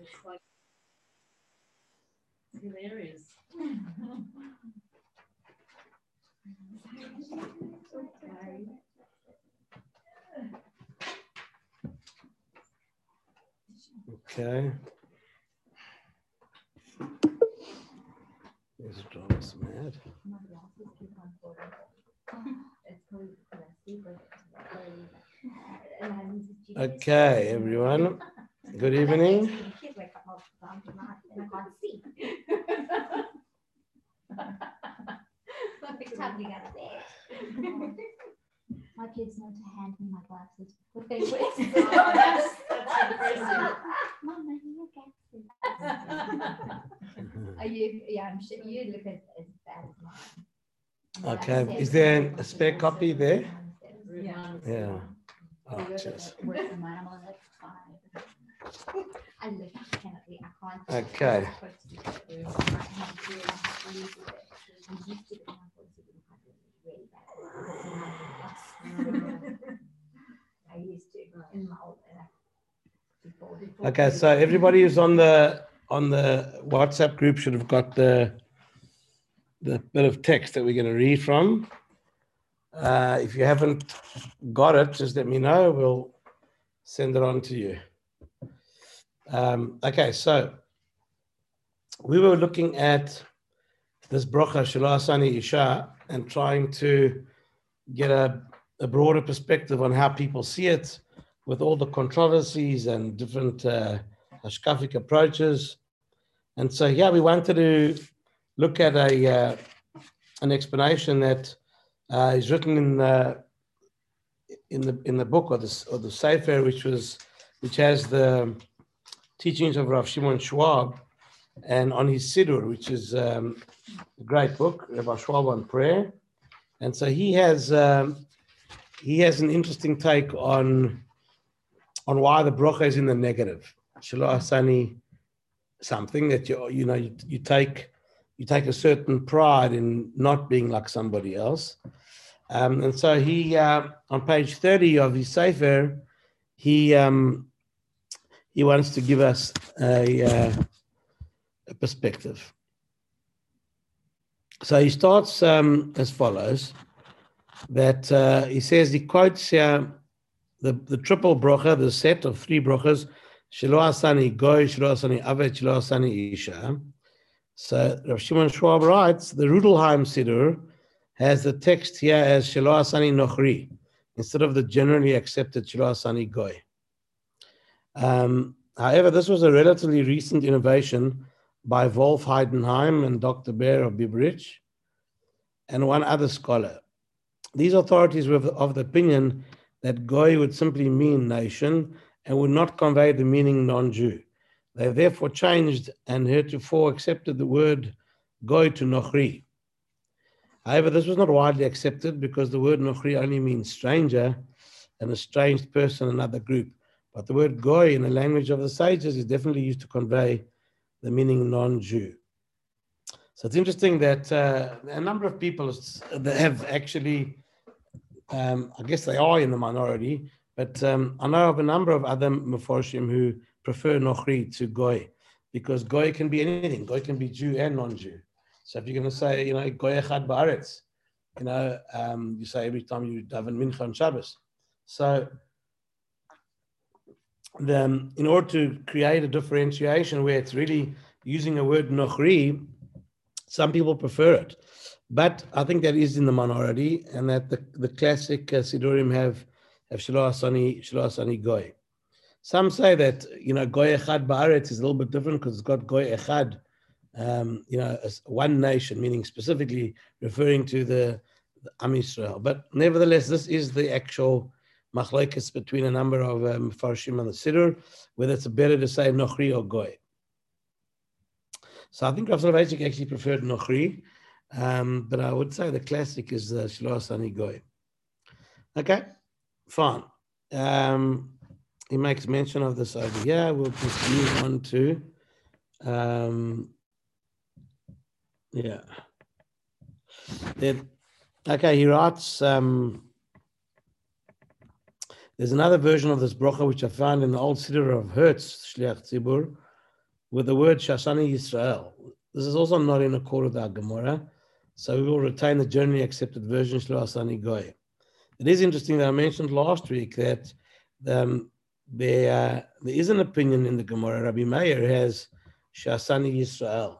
It's like hilarious. Okay. There's Thomas mad. Okay, everyone. Good evening. My kids know to hand me my glasses. What they wear. Oh, that's, that's impressive. Mama, your glasses. Are you, yeah, I'm sure you look as, as bad as mine. Okay, is there a spare copy there? Yeah. Yeah. Oh, cheers. Okay. I'm supposed to be able to do it. I have to do it, I have to use it. I'm used to it, and I'm supposed to do it. Really bad. I used to in my old. before- before Okay, so everybody who's on the on the WhatsApp group should have got the the bit of text that we're going to read from. Uh, if you haven't got it, just let me know. We'll send it on to you. Um, okay, so we were looking at this brocha Shilah Sani Isha and trying to get a, a broader perspective on how people see it with all the controversies and different uh, hashkafic approaches. And so, yeah, we wanted to look at a uh, an explanation that uh, is written in the in the in the book or the or the Sefer, which was which has the teachings of Rav Shimon Schwab, and on his Siddur, which is um, a great book, Rav Schwab on prayer. And so he has um, he has an interesting take on on why the brocha is in the negative. Shiloh Asani, something that you you know you, you take you take a certain pride in not being like somebody else. Um, and so he uh, on page 30 of his Sefer, he um, he wants to give us a, uh, a perspective. So he starts um, as follows that uh, he says he quotes here the, the triple brocha, the set of three brochas, Shelo Asani Goy, Shelo Asani Avet, Shelo Asani Isha. So Rav Shimon Schwab writes, the Rodelheim Siddur has the text here as Shelo Asani Nochri, instead of the generally accepted Shelo Asani Goy. Um, however, this was a relatively recent innovation by Wolf Heidenheim and Dr. Baer of Biebrich and one other scholar. These authorities were of the opinion that Goy would simply mean nation and would not convey the meaning non Jew. They therefore changed and heretofore accepted the word Goy to Nochri. However, this was not widely accepted because the word Nochri only means stranger, an estranged person, another group. But the word Goy in the language of the sages is definitely used to convey the meaning non Jew. So it's interesting that uh, a number of people that have actually um, I guess they are in the minority, but um, I know of a number of other Meforshim who prefer Nochri to Goy, because Goy can be anything. Goy can be Jew and non-Jew. So if you're going to say, you know, Goy Echad Ba'aretz, you know, um, you say every time you daven Mincha on Shabbos. So the, in order to create a differentiation where it's really using a word Nochri, some people prefer it. But I think that is in the minority, and that the, the classic uh, Sidurim have have Shiloh Asani, Goy. Some say that you know Goy Echad Ba'aretz is a little bit different because it's got Goy Echad, um, you know, as one nation, meaning specifically referring to the, the Am Israel. But nevertheless, this is the actual machlekes between a number of um, Farshim and the Siddur, whether it's better to say Nochri or Goy. So I think Rav Soloveitchik actually preferred Nochri. Um, but I would say the classic is uh, Sani Goy. Okay, fine. Um, he makes mention of this over here. We'll just move on to, um, yeah. Then, okay, he writes, um, there's another version of this brocha which I found in the old Siddur of Hertz, Shliach Tzibur, with the word Shasani Yisrael. This is also not in accord with our Gemara, so we will retain the generally accepted version Shlo Asani Goy. It is interesting that I mentioned last week that um, there, uh, there is an opinion in the Gemara. Rabbi Meir has Shasani Yisrael.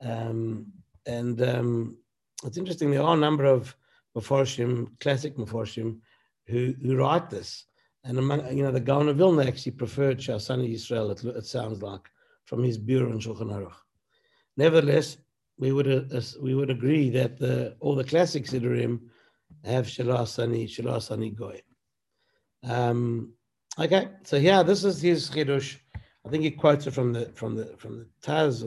Um, and um, it's interesting, there are a number of Meforshim, classic Meforshim, who, who write this. And among, you know, the Gaon of Vilna actually preferred Shasani Yisrael, it, it sounds like, from his Bur in Shulchan Aruch. Nevertheless, we would, uh, we would agree that the, all the classic have Shalasani, Shalasani Goy. Um, okay, so yeah, this is his Chidush. I think he quotes it from the from the from the Taz,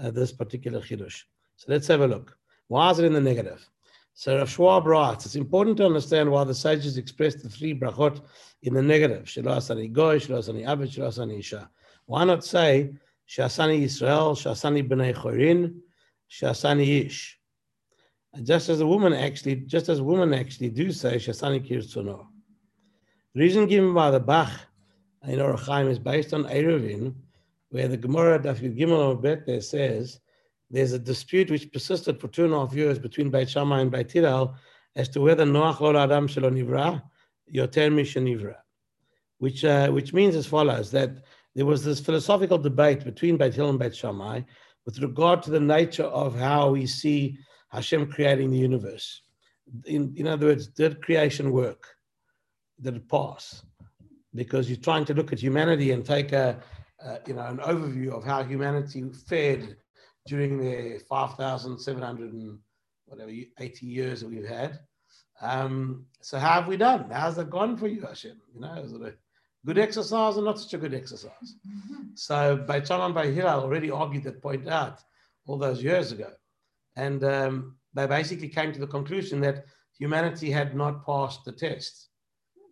uh, this particular Chidush. So let's have a look. Why is it in the negative? So Rav Schwab writes, it's important to understand why the sages expressed the three brachot in the negative. Shalasani Goy, Shalasani Abed, Shalasani Isha. Why not say Shasani Yisrael, Shasani B'nai Chorin, Shasani Ish? Just as a woman actually, just as women actually do say Shasani Kirtzono. The reason given by the Bach in Orach Chaim is based on Eruvin, where the Gemara Daf Gimel Bet there says there's a dispute which persisted for two and a half years between Beit Shammai and Beit Hillel as to whether Noach Lol Adam Shelo Nivra, Yoter Mishanivra, which uh, which means as follows that there was this philosophical debate between Beit Hillel and Beit Shammai with regard to the nature of how we see Hashem creating the universe. In, in other words, did creation work? Did it pass? Because you're trying to look at humanity and take a you know an overview of how humanity fared during the 5,700 and whatever 80 years that we've had. Um, so how have we done? How's it gone for you, Hashem? You know, is it a good exercise or not such a good exercise? So Shammai and Beit already argued that point out all those years ago. And um, they basically came to the conclusion that humanity had not passed the test,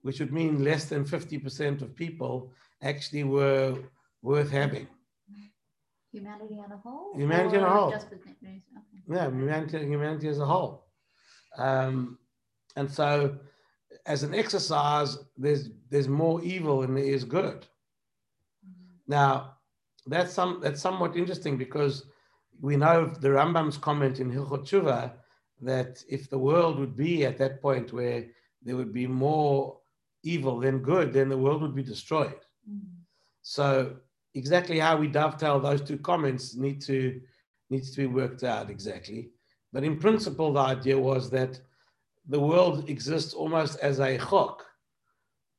which would mean less than 50% of people actually were worth having. Humanity on a whole? Humanity on a whole. Just with? Okay. Yeah, humanity, humanity as a whole. Um, and so, as an exercise, there's there's more evil than there is good. Now, that's some that's somewhat interesting because we know the Rambam's comment in Hilchot Tshuva that if the world would be at that point where there would be more evil than good, then the world would be destroyed. So exactly how we dovetail those two comments need to needs to be worked out exactly. But in principle, the idea was that the world exists almost as a chok,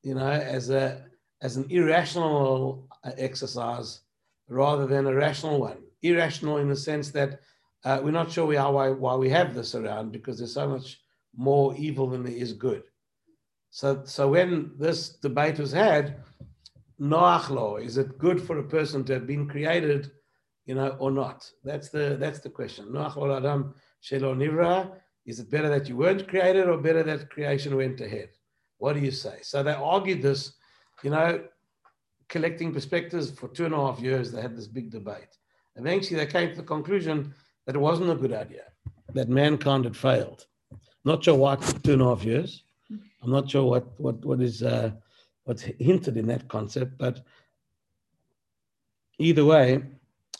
you know, as a as an irrational exercise rather than a rational one. Irrational in the sense that uh, we're not sure we are why, why we have this around because there's so much more evil than there is good. So, so when this debate was had, Noach law, is it good for a person to have been created, you know, or not? That's the that's the question. Noach law Adam shelo nivra. Is it better that you weren't created or better that creation went ahead? What do you say? So they argued this, you know, collecting perspectives for two and a half years. They had this big debate. Eventually, they came to the conclusion that it wasn't a good idea, that mankind had failed. Not sure why two and a half years. I'm not sure what what what is uh, what's hinted in that concept, but either way,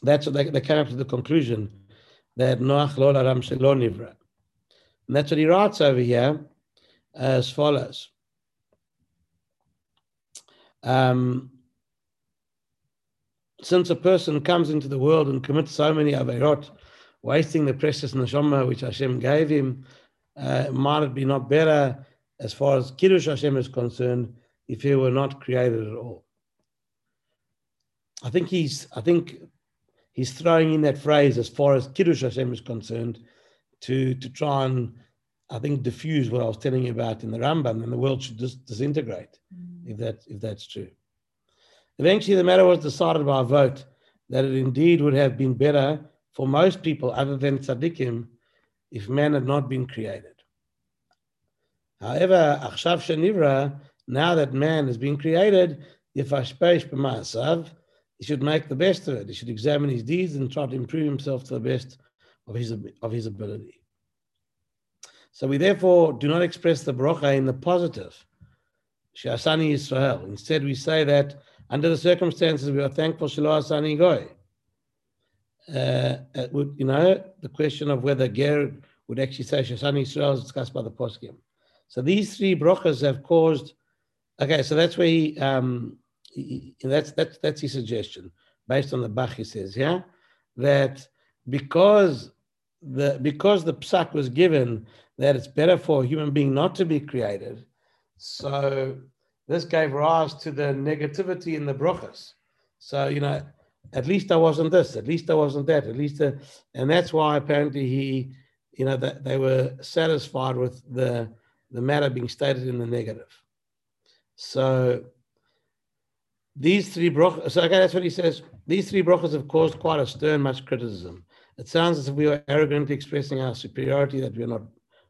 that's what they, they came up to the conclusion that Noach lo aram shelo nivra. And that's what he writes over here as follows. Um, since a person comes into the world and commits so many averot, wasting the precious neshama which Hashem gave him, uh, might it be not better as far as Kiddush Hashem is concerned if he were not created at all? I think he's I think he's throwing in that phrase as far as Kiddush Hashem is concerned to to try and I think diffuse what I was telling you about in the Rambam, and the world should just disintegrate mm. if that if that's true. Eventually, the matter was decided by a vote that it indeed would have been better for most people other than tzaddikim if man had not been created. However, achshav shenivra, now that man has been created, b'ma'asav, he should make the best of it. He should examine his deeds and try to improve himself to the best of his, of his ability. So we therefore do not express the bracha in the positive, Shasani Israel. Instead, we say that under the circumstances, we are thankful Shiloh Asani Goy. Uh, would, you know, the question of whether Ger would actually say Shasani Israel is discussed by the poskim. So these three brachas have caused. Okay, so that's where he, um, he, that's that's that's his suggestion based on the Bach. He says, yeah, that because the because the psak was given that it's better for a human being not to be created, so this gave rise to the negativity in the brachas. So you know, at least I wasn't this, at least I wasn't that, at least, uh, and that's why apparently he, you know, that they were satisfied with the the matter being stated in the negative. So these three brachas, so okay, that's what he says. These three brachas have caused quite a stern, much criticism. It sounds as if we are arrogantly expressing our superiority, that we are not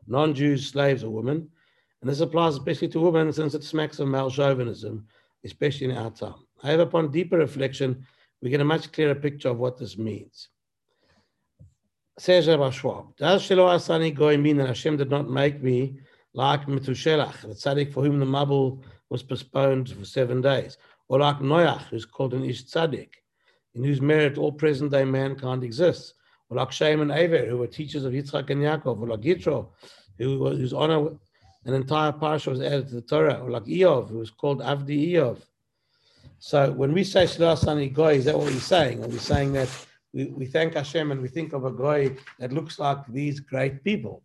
non-Jews, slaves, or women. And this applies especially to women since it smacks of male chauvinism, especially in our time. However, upon deeper reflection, we get a much clearer picture of what this means. Says Rabbi Schwab, does Shiloh Asani Goy mean that Hashem did not make me like Metushelach, the tzaddik for whom the Mabul was postponed for seven days, or like Noach, who's called an Ish tzaddik, in whose merit all present-day mankind exists, or like Shem and Aver, who were teachers of Yitzchak and Yaakov, or like Yitro, who was, whose honor an entire parsha was added to the Torah, or like Eov, who was called Avdi Eov. So when we say Shiloh Asani Goy, is that what we're saying? Are we saying that we, we thank Hashem and we think of a Goy that looks like these great people?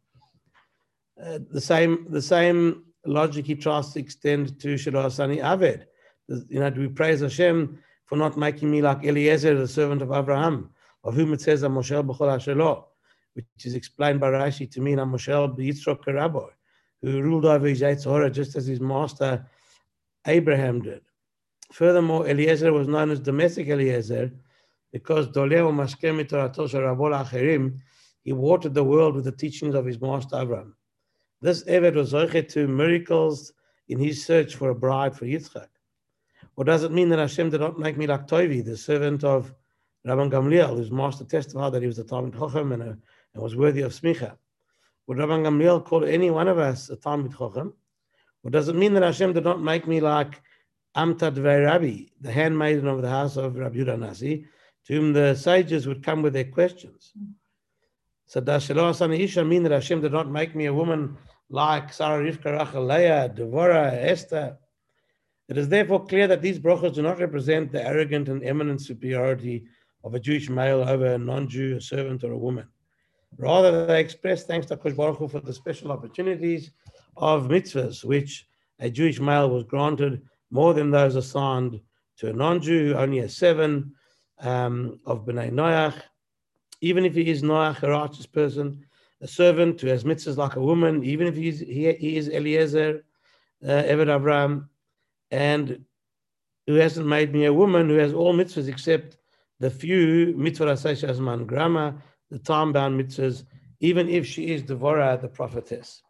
Uh, the same the same logic he tries to extend to Shiloh Asani Aved. You know, do we praise Hashem for not making me like Eliezer, the servant of Abraham, of whom it says Moshel B'chol which is explained by Rashi to mean Moshel B'Yitzrok Karabo, who ruled over his Yitzhorah just as his master Abraham did. Furthermore, Eliezer was known as Dameshek Eliezer because Doleo Mashkem Acherim, he watered the world with the teachings of his master Abraham. This Eved was zoche to miracles in his search for a bride for Yitzchak. Or does it mean that Hashem did not make me like Tovi, the servant of Rabban Gamliel, whose master testified that he was a Talmud Chochem and, a, and was worthy of smicha? Would Rabban Gamliel call any one of us a Talmud Chochem? Or does it mean that Hashem did not make me like Amtad Rabbi, the handmaiden of the house of Rabbi Yudah Nasi, to whom the sages would come with their questions? So does Shiloh Asani Isha mean that Hashem did not make me a woman like Sarah, Rivka, Rachel, Leah, Devorah, Esther? It is therefore clear that these brachas do not represent the arrogant and eminent superiority of a Jewish male over a non-Jew, a servant, or a woman. Rather, they express thanks to Kosh Baruch Hu for the special opportunities of mitzvahs, which a Jewish male was granted more than those assigned to a non-Jew, only has seven um, of B'nai Noach, even if he is Noach, a righteous person, a servant who has mitzvahs like a woman, even if he is, he, he is Eliezer, uh, Eved Avram, and who hasn't made me a woman who has all mitzvahs except the few mitzvah man grama, the time-bound mitzvahs, even if she is Devorah, the prophetess.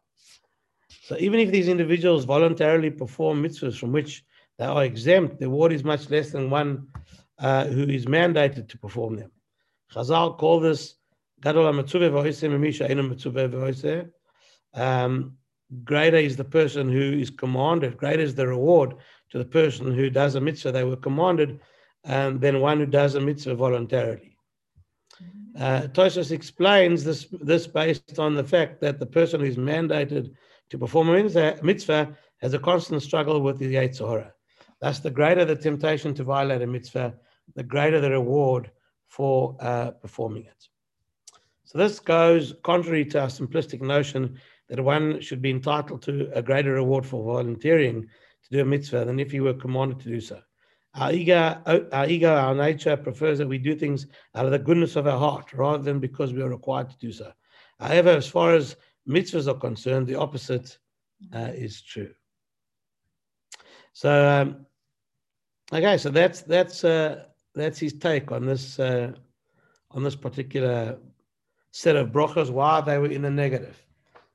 So even if these individuals voluntarily perform mitzvahs from which they are exempt, the reward is much less than one uh, who is mandated to perform them. Chazal call this Gadol um, Greater is the person who is commanded, greater is the reward to the person who does a mitzvah they were commanded um, than one who does a mitzvah voluntarily. Uh, Tosfos explains this, this based on the fact that the person who is mandated to perform a mitzvah has a constant struggle with the Yetzirah. Thus, the greater the temptation to violate a mitzvah, the greater the reward for uh, performing it. So this goes contrary to our simplistic notion that one should be entitled to a greater reward for volunteering to do a mitzvah than if he were commanded to do so. Our ego, our ego, our nature prefers that we do things out of the goodness of our heart rather than because we are required to do so. However, as far as mitzvahs are concerned, the opposite uh, is true. So, um, okay, so that's that's uh, that's his take on this uh, on this particular set of brachas. Why they were in the negative.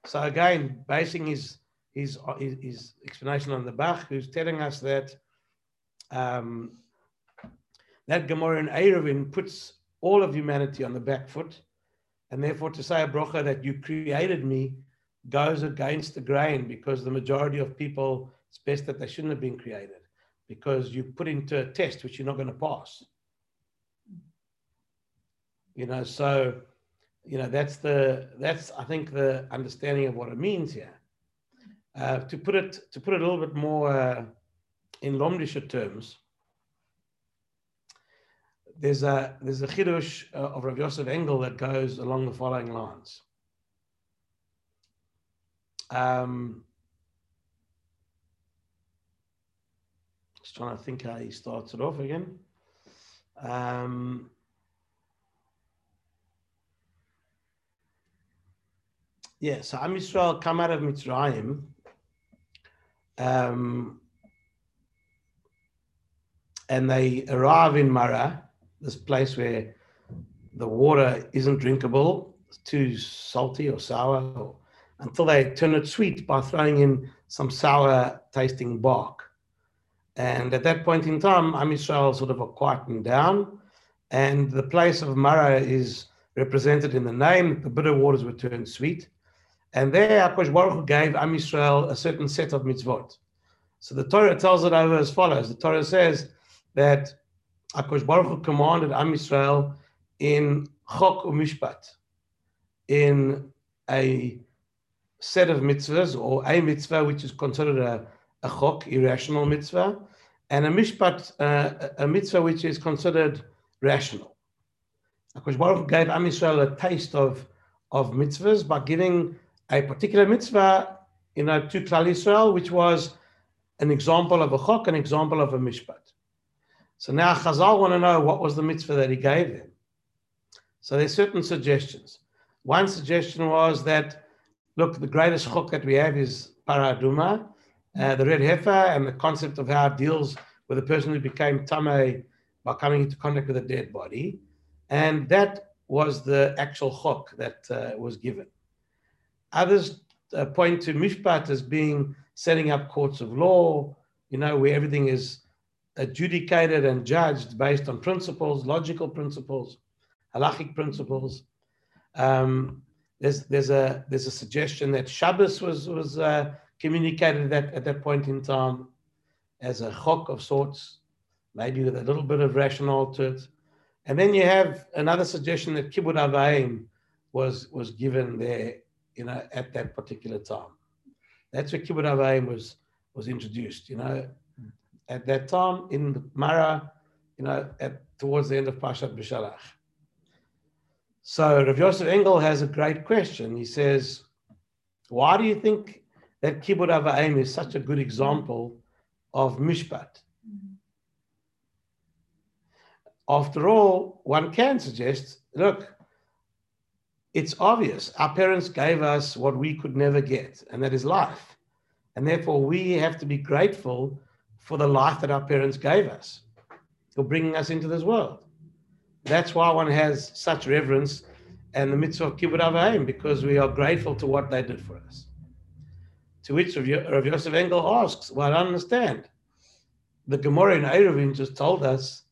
So again, basing his his his, explanation on the Bach, who's telling us that um, that Gemara in Eruvin puts all of humanity on the back foot, and therefore to say a bracha that you created me goes against the grain because the majority of people it's best that they shouldn't have been created because you put into a test which you're not going to pass. You know, so you know that's the that's I think the understanding of what it means here. Uh, to put it to put it a little bit more uh, in Lomdische terms, there's a there's a chidush uh, of Rav Yosef Engel that goes along the following lines. Um, just trying to think how he starts it off again. Um, yeah, so Am Yisrael come out of Mitzrayim. Um, and they arrive in Mara, this place where the water isn't drinkable, it's too salty or sour, or, until they turn it sweet by throwing in some sour tasting bark. And at that point in time, Am Yisrael sort of are quieting down, and the place of Mara is represented in the name. The bitter waters were turned sweet. And there, Akash Baruch gave Am Yisrael a certain set of mitzvot. So the Torah tells it over as follows. The Torah says that Akash Baruch commanded Am Yisrael in Chok u'mishpat, in a set of mitzvahs or a mitzvah which is considered a, a chok, irrational mitzvah, and a mishpat, uh, a mitzvah which is considered rational. Akash Baruch gave Am Yisrael a taste of, of mitzvahs by giving a particular mitzvah, you know, to Klal Yisrael, which was an example of a chok, an example of a mishpat. So now Chazal want to know what was the mitzvah that he gave them. So there's certain suggestions. One suggestion was that, look, the greatest chok that we have is parah adumah, uh, the red heifer, and the concept of how it deals with a person who became tamei by coming into contact with a dead body. And that was the actual chok that uh, was given. Others uh, point to mishpat as being setting up courts of law, you know, where everything is adjudicated and judged based on principles, logical principles, halachic principles. Um, there's there's a there's a suggestion that Shabbos was was uh, communicated at, at that point in time as a chok of sorts, maybe with a little bit of rationale to it. And then you have another suggestion that kibbud avaim was was given there, you know, at that particular time. That's where kibbud avaim was was introduced. You know, at that time in the Mara, you know, at towards the end of Pashat B'Shalach. So Rav Yosef Engel has a great question. He says, why do you think that Kibbud Avaim is such a good example of Mishpat? After all, one can suggest, look, it's obvious. Our parents gave us what we could never get, and that is life. And therefore, we have to be grateful for the life that our parents gave us, for bringing us into this world. That's why one has such reverence and the mitzvah of kibbud avaim, because we are grateful to what they did for us. To which Rav Yosef Engel asks, well, I don't understand. The Gemara in Eruvin just told us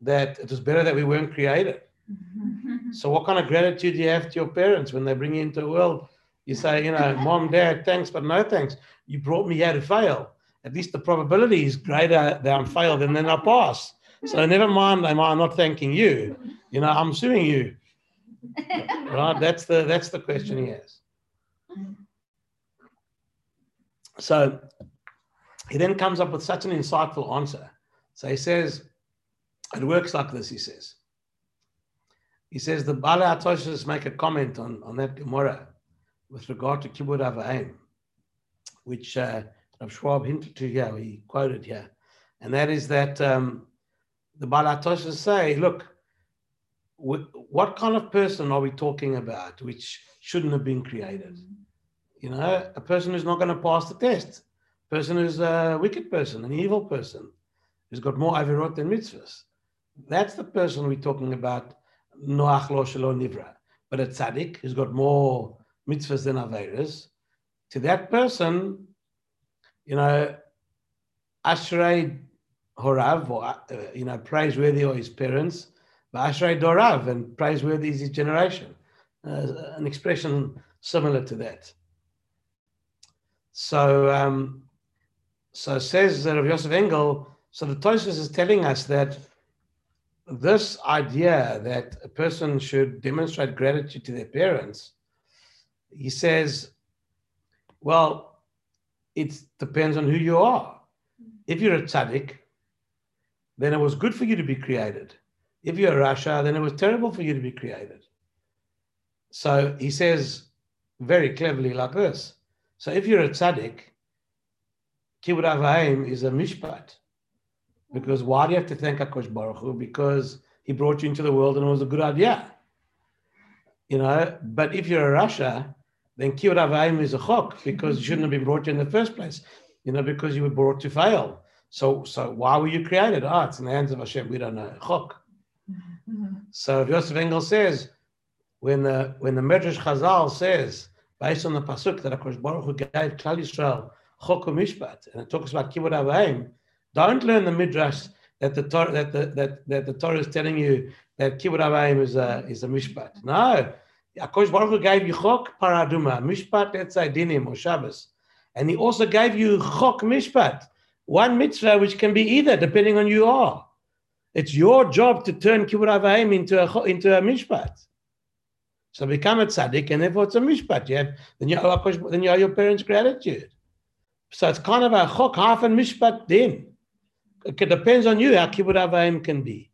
that it was better that we weren't created. Mm-hmm. So what kind of gratitude do you have to your parents when they bring you into the world? You say, you know, mom, dad, thanks, but no thanks. You brought me here to fail. At least the probability is greater that I'm failed than then I pass. So never mind, am I not thanking you? You know, I'm suing you. Right? That's the that's the question he has. So he then comes up with such an insightful answer. So he says, it works like this, he says. He says the Bala Atoshas make a comment on, on that Gemara with regard to Kibbud Avaim, which uh, Rav Schwab hinted to here, he quoted here. And that is that um, the Bala Atoshas say, look, what kind of person are we talking about which shouldn't have been created? You know, a person who's not going to pass the test, a person who's a wicked person, an evil person, who's got more avirot than mitzvahs. That's the person we're talking about, noach lo shelo nivra. But a tzaddik who's got more mitzvahs than aviras, to that person, you know, ashrei horav, or, uh, you know, praiseworthy are his parents, but ashrei dorav, and praiseworthy is his generation. Uh, an expression similar to that. So, um, so says Rav Yosef Engel, So the Tosfos is telling us that this idea that a person should demonstrate gratitude to their parents, he says, well, it depends on who you are. Mm-hmm. If you're a tzaddik, then it was good for you to be created. If you're a Rasha, then it was terrible for you to be created. So he says very cleverly like this. So if you're a tzaddik, avayim is a mishpat. Because why do you have to thank Akash Baruch Hu? Because he brought you into the world and it was a good idea. You know, but if you're a Rasha, then kibbud avayim is a chok because you shouldn't have been brought in the first place. You know, because you were brought to fail. So, so why were you created? Ah, it's in the hands of Hashem. We don't know. Chok. So Yosef Engel says, when the when the Medrash Chazal says, based on the pasuk that Hakadosh Baruch Hu gave Klal Yisrael Chok Mishpat, and it talks about Kibbud Avayim, don't learn the Midrash that the Torah that the that, that the Torah is telling you that Kibbud Avayim is a is a Mishpat. No, Hakadosh Baruch Hu gave you Chok Parah Adumah Mishpat Etzai Dinim or Shabbos, and He also gave you Chok Mishpat, one mitzvah which can be either depending on you are. It's your job to turn kibbud avayim into a into a mishpat. So become a tzaddik, and therefore it's a mishpat. You have then you owe then you owe your parents gratitude. So it's kind of a chok half and mishpat. Then it depends on you how kibbud avayim can be.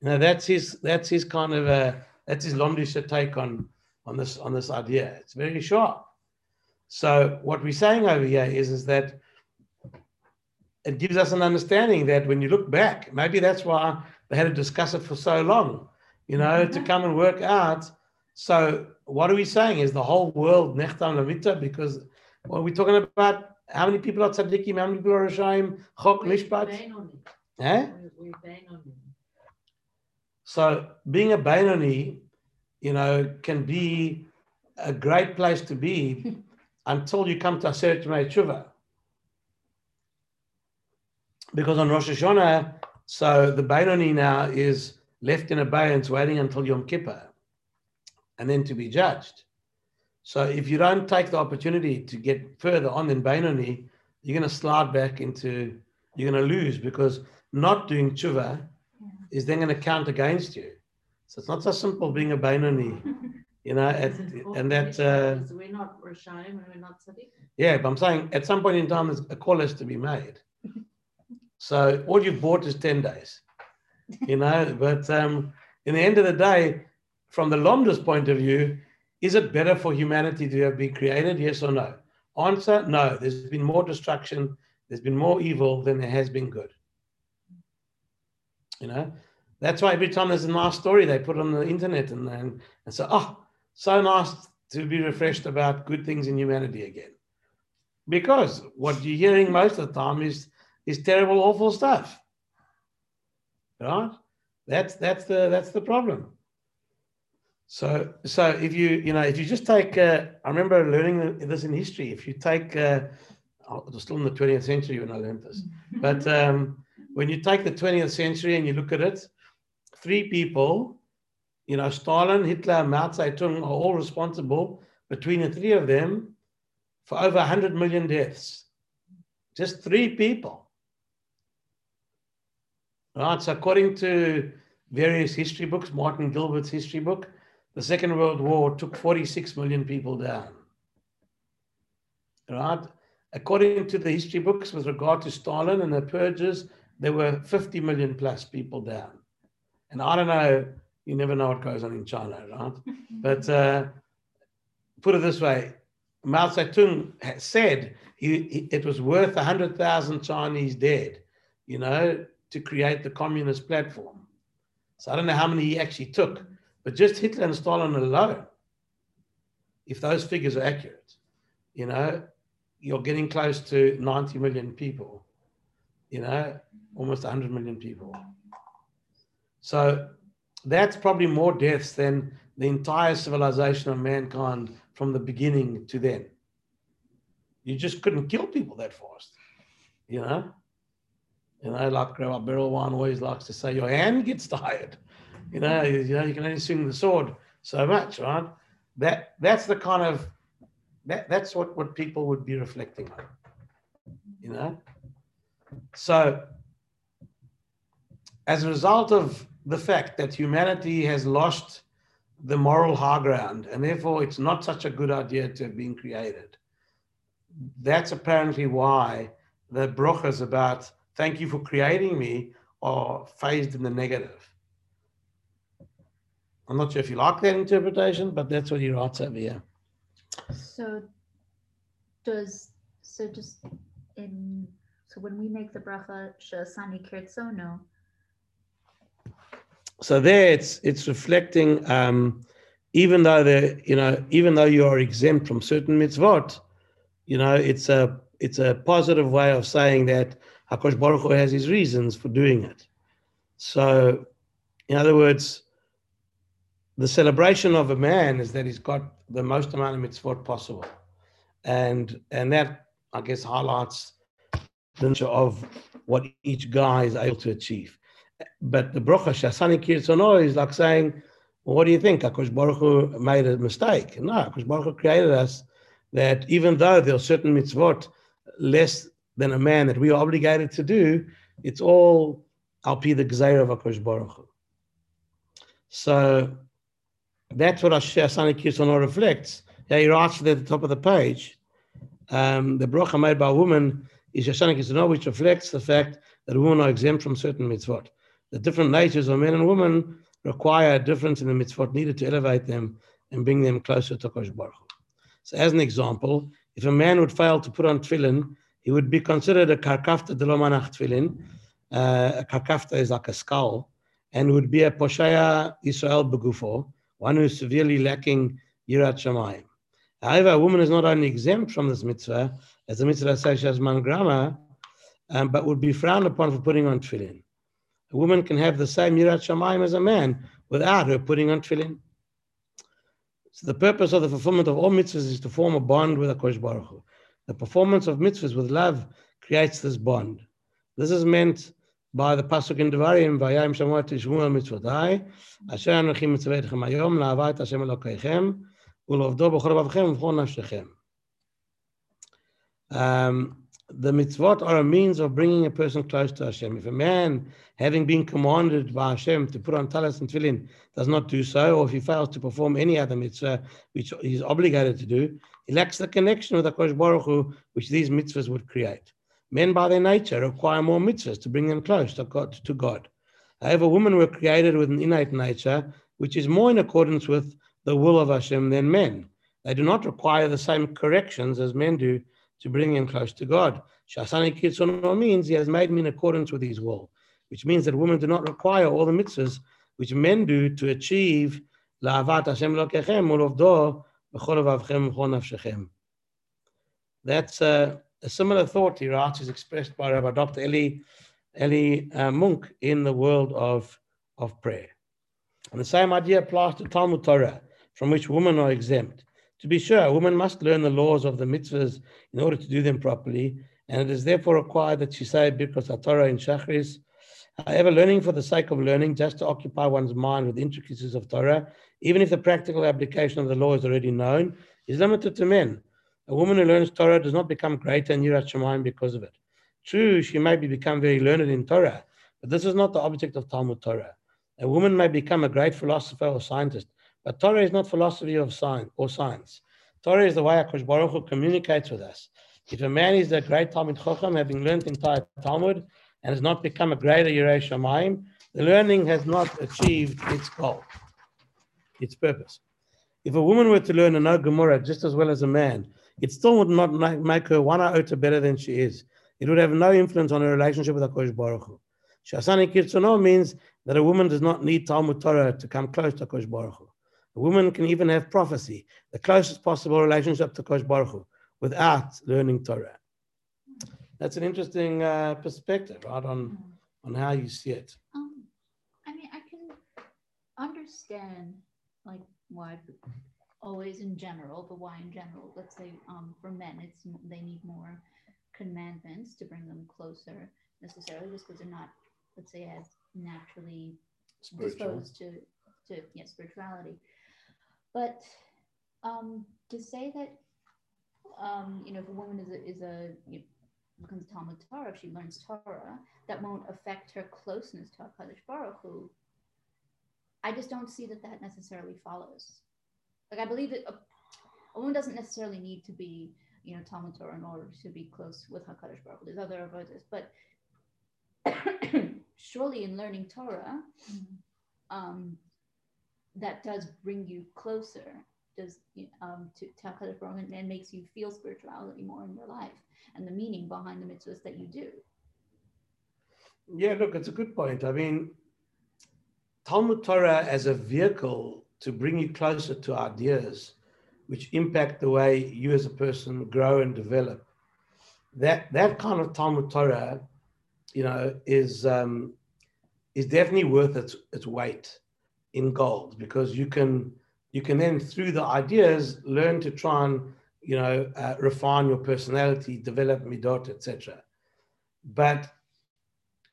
You know that's his that's his kind of a that's his lomdisha take on on this on this idea. It's very sharp. So what we're saying over here is is that it gives us an understanding that when you look back, maybe that's why they had to discuss it for so long, you know, to mm-hmm. come and work out. So what are we saying? Is the whole world nechtam lamita? Because what are we talking about? How many people are tzaddikim? How many people are Rishaim? Chok mishpat? Eh? So being a Bainoni, you know, can be a great place to be until you come to Aseret Tshuva because on Rosh Hashanah, so the Bainoni now is left in abeyance waiting until Yom Kippur and then to be judged. So if you don't take the opportunity to get further on than Bainoni, you're going to slide back into, you're going to lose because not doing tshuva yeah. is then going to count against you. So it's not so simple being a Bainoni, you know, at, and that. Uh, we're not Rishaim and we're not Tzaddik. Yeah, but I'm saying at some point in time, there's a call has to be made. So all you've bought is 10 days, you know. but um, in the end of the day, from the Lomda's point of view, is it better for humanity to have been created? Yes or no? Answer no. There's been more destruction, there's been more evil than there has been good. You know, that's why every time there's a nice story, they put on the internet and, and, and say, oh, so nice to be refreshed about good things in humanity again. Because what you're hearing most of the time is is terrible, awful stuff. Right? That's that's the that's the problem. So so if you you know if you just take uh, I remember learning this in history. If you take uh, oh, it was still in the 20th century when I learned this, but um, when you take the 20th century and you look at it, three people, you know, Stalin, Hitler, Mao Zedong are all responsible between the three of them for over 100 million deaths. Just three people. Right, so according to various history books, Martin Gilbert's history book, the Second World War took 46 million people down. Right? According to the history books, with regard to Stalin and the purges, there were 50 million plus people down. And I don't know, you never know what goes on in China, right? but uh, put it this way Mao Zedong said he, he, it was worth 100,000 Chinese dead, you know, to create the communist platform. So I don't know how many he actually took, but just Hitler and Stalin alone, if those figures are accurate, you know, you're getting close to 90 million people, you know, almost 100 million people. So that's probably more deaths than the entire civilization of mankind from the beginning to then. You just couldn't kill people that fast, you know? And I like Grandma One always likes to say, your hand gets tired. You know, you, know, you can only swing the sword so much, right? That that's the kind of that that's what, what people would be reflecting on. You know? So as a result of the fact that humanity has lost the moral high ground, and therefore it's not such a good idea to have been created. That's apparently why the brachas about thank you for creating me are phased in the negative. I'm not sure if you like that interpretation, but that's what he writes over here. So does so just in so when we make the bracha shasani kirtzono, So there, it's it's reflecting. Um, even though the you know even though you are exempt from certain mitzvot, you know it's a it's a positive way of saying that Hakadosh Baruch Hu has his reasons for doing it. So, in other words, the celebration of a man is that he's got the most amount of mitzvot possible, and and that I guess highlights the nature of what each guy is able to achieve. But the bracha shasani kirtzono is like saying, well, what do you think? Hakadosh Baruch Hu made a mistake. No, Hakadosh Baruch Hu created us that even though there are certain mitzvot less than a man that we are obligated to do, it's all al pi the gzeira of Hakadosh Baruch Hu. So that's what Shasani Kirsono reflects. Yeah, he writes at the top of the page. Um, the bracha made by a woman is Shasani Kirsono, which reflects the fact that women are exempt from certain mitzvot. The different natures of men and women require a difference in the mitzvot needed to elevate them and bring them closer to Hakadosh Baruch. So, as an example, if a man would fail to put on tefillin, he would be considered a karkafta de lo manach tefillin. Uh, a karkafta is like a skull, and would be a poshaya Israel begufo, one who is severely lacking yirat shamayim. However, a woman is not only exempt from this mitzvah, as the mitzvah says as man grama, um, but would be frowned upon for putting on tefillin. A woman can have the same yirat shamayim as a man without her putting on tefillin. So the purpose of the fulfillment of all mitzvahs is to form a bond with Hakadosh Baruch Hu. The performance of mitzvahs with love creates this bond. This is meant by the pasuk in Devarim, "Vayayim Shemot Tishmu Mitzvotai, Asher Anochi Mitzvaytchem Hayom, La'avat Hashem Elokeichem, Ulovdo B'chol Avavchem V'chol Nafshechem." Um, the mitzvot are a means of bringing a person close to Hashem. If a man, having been commanded by Hashem to put on talis and tefillin, does not do so, or if he fails to perform any other mitzvah which he is obligated to do, he lacks the connection with Hakadosh Baruch Hu, which these mitzvahs would create. Men, by their nature, require more mitzvahs to bring them close to God. To God. However, women were created with an innate nature, which is more in accordance with the will of Hashem than men. They do not require the same corrections as men do to bring him close to God. Shasani Kitsuno means he has made me in accordance with his will, which means that women do not require all the mitzvahs which men do to achieve La'avat Hashem Lokechem Ulovdo B'chol Avchem Nafshechem. That's a, a, similar thought he writes is expressed by Rabbi Dr. Eli, Eli uh, Munk in the world of, of prayer. And the same idea applies to Talmud Torah, from which women are exempt. To be sure, women must learn the laws of the mitzvahs in order to do them properly, and it is therefore required that she say Birkos HaTorah in Shachris. However, learning for the sake of learning, just to occupy one's mind with intricacies of Torah, even if the practical application of the law is already known, is limited to men. A woman who learns Torah does not become greater in Yirat Shemaim because of it. True, she may be become very learned in Torah, but this is not the object of Talmud Torah. A woman may become a great philosopher or scientist, but Torah is not philosophy of science or science. Torah is the way HaKadosh Baruch Hu communicates with us. If a man is a great Talmud Chacham, having learned entire Talmud, and has not become a greater Yerei Shamayim, the learning has not achieved its goal, its purpose. If a woman were to learn a no Gemara just as well as a man, it still would not make her one iota better than she is. It would have no influence on her relationship with HaKadosh Baruch Hu. Shasani Kirtzono means that a woman does not need Talmud Torah to come close to HaKadosh Baruch Hu. A woman can even have prophecy, the closest possible relationship to Kosh Baruch Hu, without learning Torah. That's an interesting uh, perspective, right, on, on how you see it. Um, I mean, I can understand like why always in general, but why in general? Let's say um, for men, it's they need more commandments to bring them closer necessarily, just because they're not, let's say, as naturally Spiritual. disposed to to yeah, spirituality. But um, to say that um, you know, if a woman is a, is a becomes Talmud Torah, if she learns Torah, that won't affect her closeness to Hakadosh Baruch Hu. I just don't see that that necessarily follows. Like I believe that a, a woman doesn't necessarily need to be, you know, Talmud Torah in order to be close with Hakadosh Baruch Hu. There's other avodas, but surely in learning Torah, um, that does bring you closer, does um, to, to Hakadosh Baruch Hu, and makes you feel spirituality more in your life and the meaning behind the mitzvahs that you do. Yeah, look, it's a good point. I mean, Talmud Torah as a vehicle to bring you closer to ideas which impact the way you as a person grow and develop. That that kind of Talmud Torah, you know, is um, is definitely worth its its weight in gold because you can you can then through the ideas learn to try and you know uh, refine your personality, develop midot, etc. But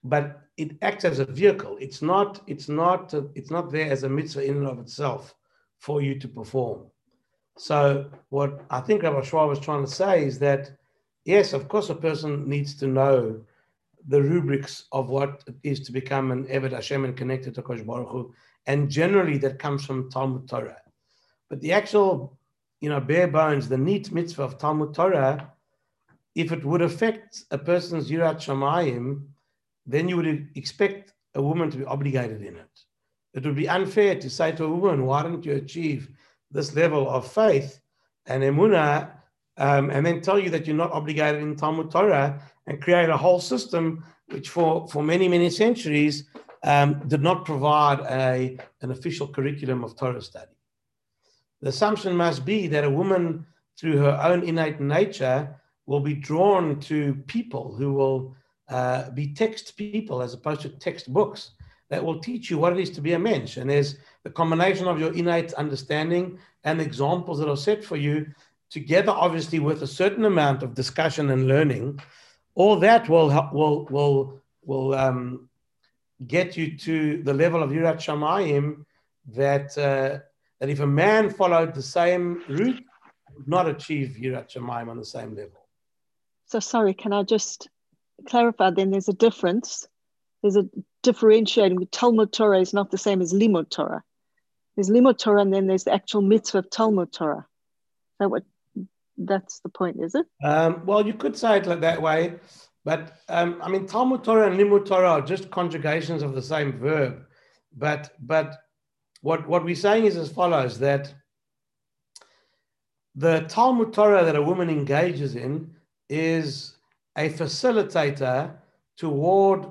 but it acts as a vehicle. It's not. It's not. It's not there as a mitzvah in and of itself for you to perform. So what I think Rabbi Schwab was trying to say is that yes, of course, a person needs to know the rubrics of what it is to become an Eved Hashem and connected to Kosh Baruch Hu, and generally that comes from Talmud Torah. But the actual, you know, bare bones, the neat mitzvah of Talmud Torah, if it would affect a person's Yirat Shamayim, then you would expect a woman to be obligated in it. It would be unfair to say to a woman, why don't you achieve this level of faith and emunah, um, and then tell you that you're not obligated in Talmud Torah and create a whole system which for, for many, many centuries um, did not provide a, an official curriculum of Torah study. The assumption must be that a woman, through her own innate nature, will be drawn to people who will uh, be text people as opposed to textbooks that will teach you what it is to be a mensch. And there's the combination of your innate understanding and examples that are set for you, together, obviously, with a certain amount of discussion and learning. All that will will will will um, get you to the level of Yirat Shamayim that uh, that if a man followed the same route, would not achieve Yirat Shamayim on the same level. So sorry, can I just clarify? Then there's a difference. There's a differentiating. Talmud Torah is not the same as Limud Torah. There's Limud Torah, and then there's the actual mitzvah of Talmud Torah. So what? That's the point, is it? Um, well, you could say it like that way, but um, I mean, Talmud Torah and Limud Torah are just conjugations of the same verb. But but what what we're saying is as follows: that the Talmud Torah that a woman engages in is a facilitator toward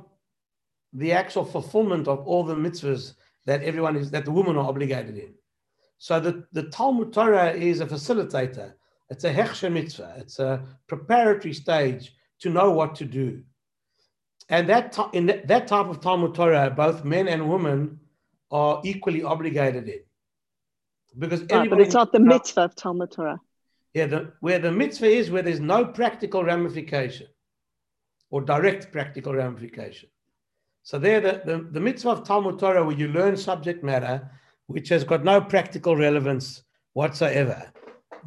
the actual fulfillment of all the mitzvahs that everyone is that the women are obligated in. So the, the Talmud Torah is a facilitator. It's a hechsher mitzvah. It's a preparatory stage to know what to do. And that in that, type of Talmud Torah, both men and women are equally obligated in. Because right, but it's not the mitzvah of Talmud Torah. Yeah, the, where the mitzvah is where there's no practical ramification or direct practical ramification. So there, the, the, the mitzvah of Talmud Torah, where you learn subject matter, which has got no practical relevance whatsoever.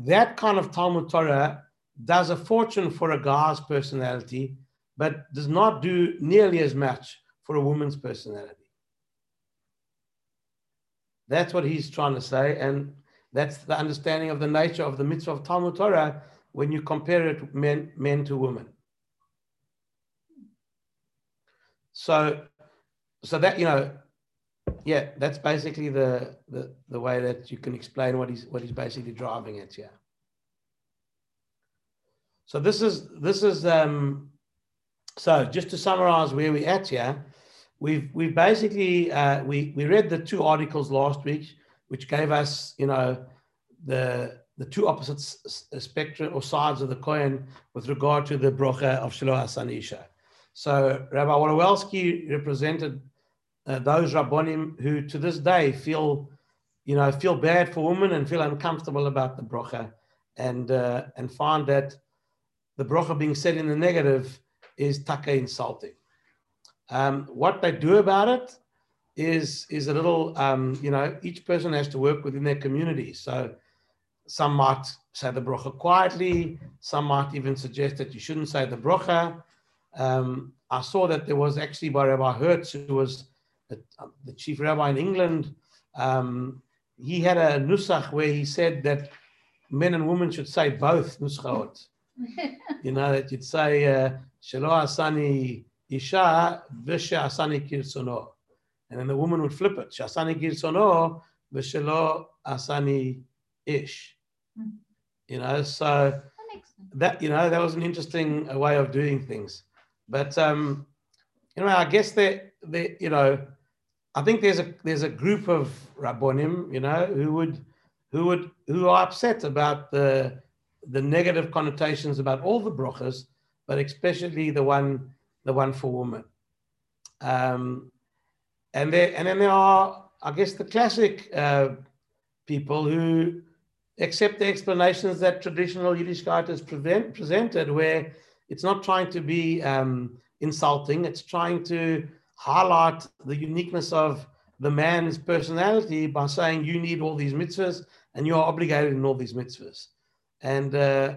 That kind of Talmud Torah does a fortune for a guy's personality, but does not do nearly as much for a woman's personality. That's what he's trying to say, and that's the understanding of the nature of the mitzvah of Talmud Torah when you compare it men, men to women. So, so that you know, yeah, that's basically the the the way that you can explain what he's what he's basically driving at here. So this is this is um, so just to summarize where we're at here, we've we've basically uh, we we read the two articles last week, which gave us you know the the two opposite spectrum or sides of the coin with regard to the brocha of Shelo Asani Isha. So Rabbi Wolowelsky represented uh, those Rabbonim who to this day feel, you know, feel bad for women and feel uncomfortable about the brocha and, uh, and find that the brocha being said in the negative is taka insulting. Um, what they do about it is, is a little, um, you know, each person has to work within their community. So some might say the brocha quietly. Some might even suggest that you shouldn't say the brocha. Um, I saw that there was actually by Rabbi Hertz, who was the, the chief rabbi in England. Um, he had a nusach where he said that men and women should say both nuschot. you know, that you'd say, uh, Shelo asani isha v'she asani kirtzono. And then the woman would flip it. Shasani kirtzono v'shelo asani ish. Hmm. You know, so That that you know that was an interesting uh, way of doing things but um you know i guess that the you know i think there's a there's a group of rabbonim you know who would who would who are upset about the the negative connotations about all the brochas but especially the one the one for women um and there and then there are i guess the classic uh people who accept the explanations that traditional Yiddishkeit has prevent, presented, where it's not trying to be um, insulting, it's trying to highlight the uniqueness of the man's personality by saying you need all these mitzvahs and you are obligated in all these mitzvahs. And uh,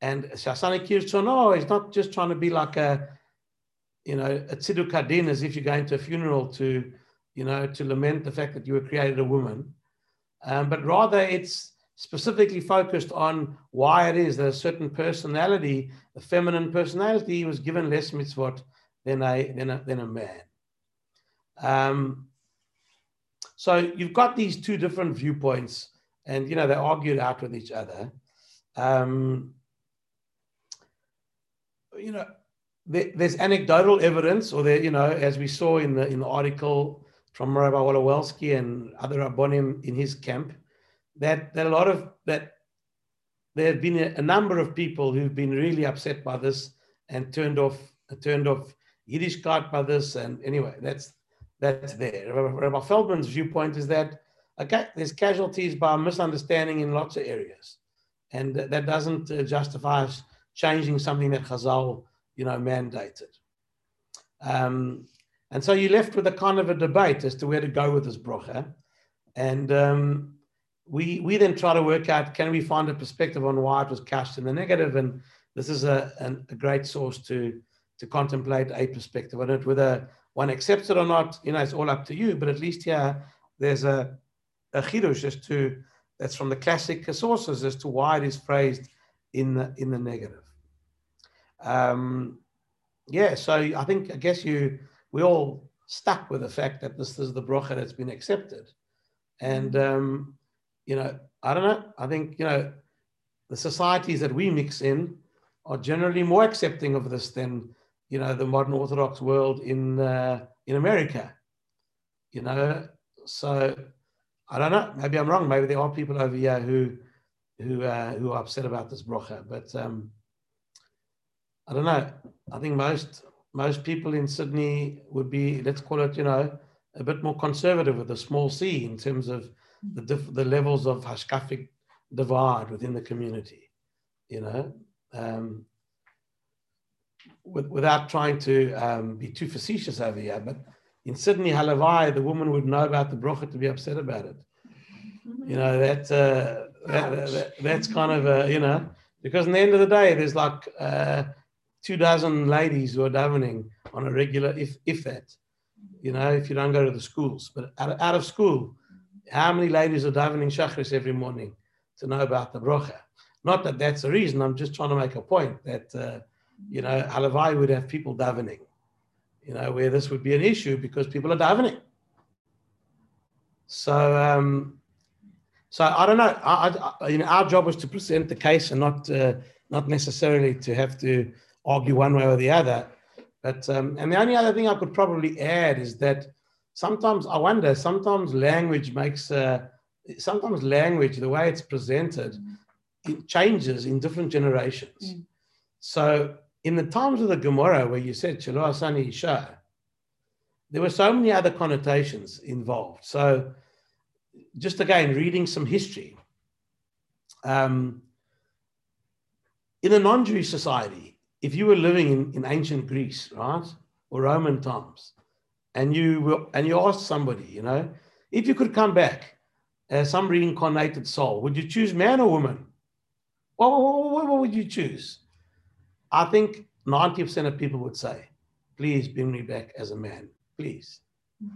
and Shasani Kirtzono is not just trying to be like a, you know, a tziduk hadin as if you're going to a funeral to, you know, to lament the fact that you were created a woman. Um, but rather it's specifically focused on why it is that a certain personality, a feminine personality, was given less mitzvot than a than a, than a man. Um, so you've got these two different viewpoints, and you know they argued out with each other. Um, you know, there's anecdotal evidence, or there, you know, as we saw in the in the article from Rabbi Wolowelsky and other rabbonim in his camp, that that a lot of that there have been a, a, number of people who've been really upset by this and turned off turned off Yiddishkeit by this. And anyway, that's that's there. Rabbi Feldman's viewpoint is that okay, there's casualties by misunderstanding in lots of areas, and that, that doesn't uh, justify us changing something that Chazal, you know, mandated. Um, and so you're left with a kind of a debate as to where to go with this brocha, and um, we we then try to work out can we find a perspective on why it was cast in the negative, and this is a, an, a great source to to contemplate a perspective on it. Whether one accepts it or not, you know, it's all up to you. But at least here, there's a a chidush as to that's from the classic sources as to why it is phrased in the in the negative. Um, yeah, so I think I guess you we all stuck with the fact that this is the brocha that's been accepted, and um, you know I don't know. I think you know the societies that we mix in are generally more accepting of this than you know the modern Orthodox world in uh, in America. You know, so I don't know. Maybe I'm wrong. Maybe there are people over here who who uh, who are upset about this brocha, but um, I don't know. I think most most people in Sydney would be, let's call it, you know, a bit more conservative with a small c in terms of the diff- the levels of hashkafic divide within the community. You know, um, with, without trying to um, be too facetious over here, but in Sydney, Halavai, the woman would know about the brocha to be upset about it. You know, that, uh, that, that, that's kind of a, you know, because in the end of the day, there's like uh, two dozen ladies who are davening on a regular, if, if that, you know, if you don't go to the schools. But out of, out of school, how many ladies are davening Shachris every morning to know about the brocha? Not that that's the reason, I'm just trying to make a point that, uh, you know, Halavai would have people davening you know, where this would be an issue because people are davening. So, um, so I don't know. I, I, you know, our job was to present the case and not uh, not necessarily to have to argue one way or the other. But um, and the only other thing I could probably add is that sometimes I wonder. Sometimes language makes. Uh, sometimes language, the way it's presented, it changes in different generations. Mm. So in the times of the Gemara where you said Shelo Asani Isha, there were so many other connotations involved. So, just again, reading some history. Um, in a non Jewish society, if you were living in, in ancient Greece, right, or Roman times, and you were, and you asked somebody, you know, if you could come back as some reincarnated soul, would you choose man or woman? What, what, what, what would you choose? I think 90% of people would say, please bring me back as a man, please.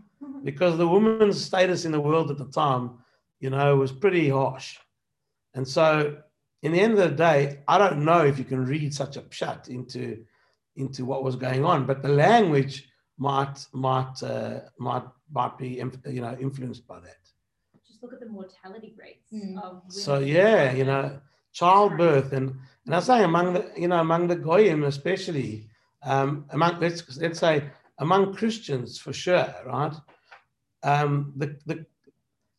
Because the woman's status in the world at the time, you know, was pretty harsh. And so, in the end of the day, I don't know if you can read such a pshat into, into what was going on, but the language might might uh, might might be you know influenced by that. Just look at the mortality rates Mm. of women. So yeah, you know, childbirth and and I say among the you know among the goyim especially um, among let's let's say among Christians for sure, right? Um, the the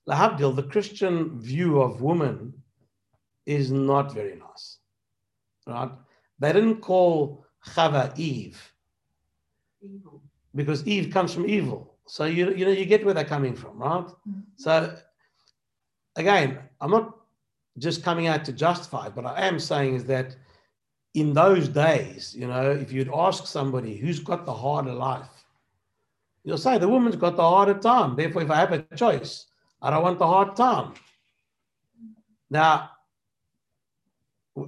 lahavdil, the Christian view of woman is not very nice, right? They didn't call Chava Eve Evil. because Eve comes from evil. So you you know you get where they're coming from, right? Mm-hmm. So again, I'm not just coming out to justify it, but I am saying is that in those days, you know, if you'd ask somebody who's got the harder life, you'll say the woman's got the harder time. Therefore, if I have a choice, I don't want the hard time. Now,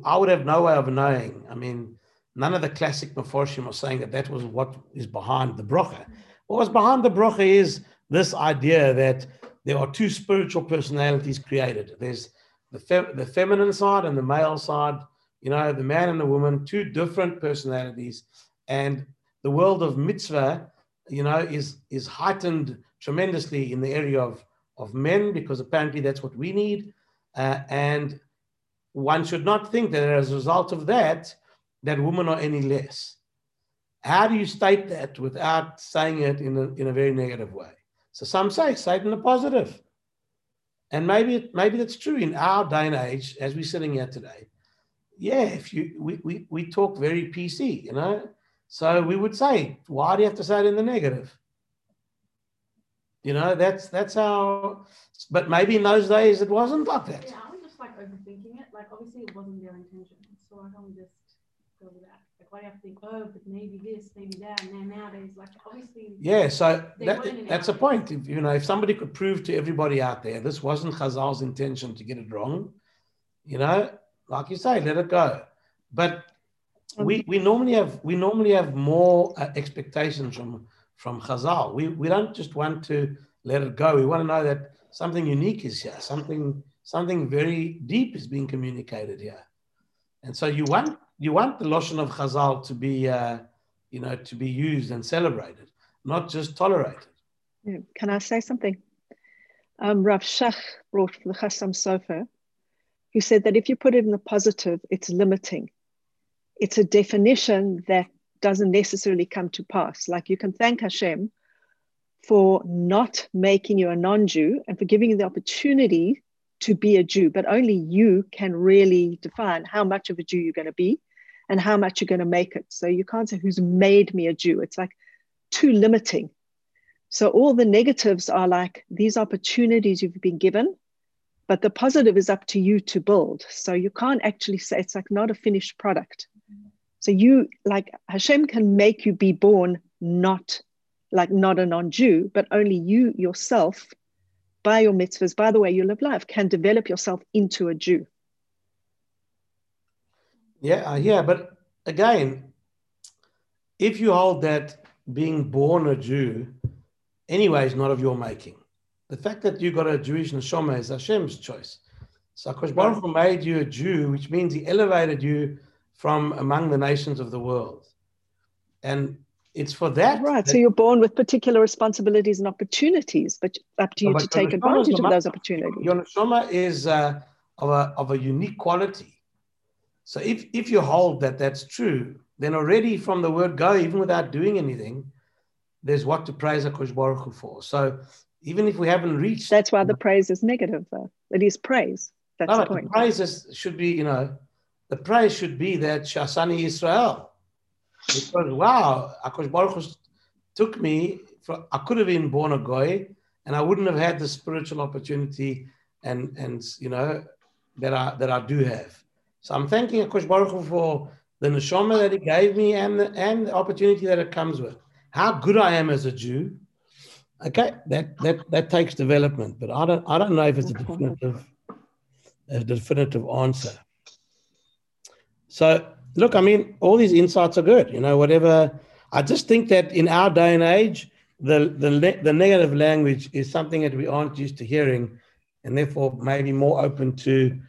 I would have no way of knowing. I mean, none of the classic Meforshim are saying that that was what is behind the brocha. What was behind the brocha is this idea that there are two spiritual personalities created. There's the, fe- the feminine side and the male side, you know, the man and the woman, two different personalities. And the world of mitzvah, you know, is, is heightened tremendously in the area of, of men because apparently that's what we need. Uh, and one should not think that as a result of that, that women are any less. How do you state that without saying it in a, in a very negative way? So some say, say it in a positive. And maybe maybe that's true in our day and age, as we're sitting here today. Yeah, if you we, we, we talk very PC, you know. So we would say, why do you have to say it in the negative? You know, that's that's how but maybe in those days it wasn't like that. Overthinking it. Like obviously it wasn't their intention. So why can't we just go with that? Like why do you have to think, oh, but maybe this, maybe that, and then nowadays, like obviously Yeah, so that, that's a point. If, you know, if somebody could prove to everybody out there this wasn't Chazal's intention to get it wrong, you know, like you say, let it go. But we, we normally have we normally have more uh, expectations from from Chazal. We we don't just want to let it go. We want to know that something unique is here, something something very deep is being communicated here. And so you want you want the lashon of Chazal to be uh, you know to be used and celebrated, not just tolerated. Yeah. Can I say something? Um, Rav Shach brought from the Chassam Sofer, who said that if you put it in the positive, it's limiting. It's a definition that doesn't necessarily come to pass. Like you can thank Hashem for not making you a non Jew and for giving you the opportunity to be a Jew, but only you can really define how much of a Jew you're going to be and how much you're going to make it. So you can't say who's made me a Jew. It's like too limiting. So all the negatives are like these opportunities you've been given, but the positive is up to you to build. So you can't actually say it's like not a finished product. So you like Hashem can make you be born not like not a non-Jew, but only you yourself, by your mitzvahs, by the way you live life, can develop yourself into a Jew. Yeah, yeah, but again, if you hold that being born a Jew anyway is not of your making, the fact that you got a Jewish neshama is Hashem's choice. So Akash Baruch Hu made you a Jew, which means He elevated you from among the nations of the world, and it's for that. Right. that- So you're born with particular responsibilities and opportunities, but up to you to take advantage of those opportunities. Your neshama is uh, of, a, of a unique quality. So if, if you hold that that's true, then already from the word go, even without doing anything, there's what to praise Akash Baruch Hu for. So even if we haven't reached That's why the praise is negative, though. It is praise. That's no, the but the point. praise is, should be, you know, the praise should be that Shasani Israel. Because wow, Akash Baruch took me, from, I could have been born a goy, and I wouldn't have had the spiritual opportunity and and you know that I that I do have. So I'm thanking Akash Baruch for the neshama that he gave me and and the opportunity that it comes with. How good I am as a Jew, Okay, that that that takes development, but I don't I don't know if it's a definitive a definitive answer. So look, I mean, all these insights are good. You know, whatever. I just think that in our day and age, the the the negative language is something that we aren't used to hearing, and therefore maybe more open to,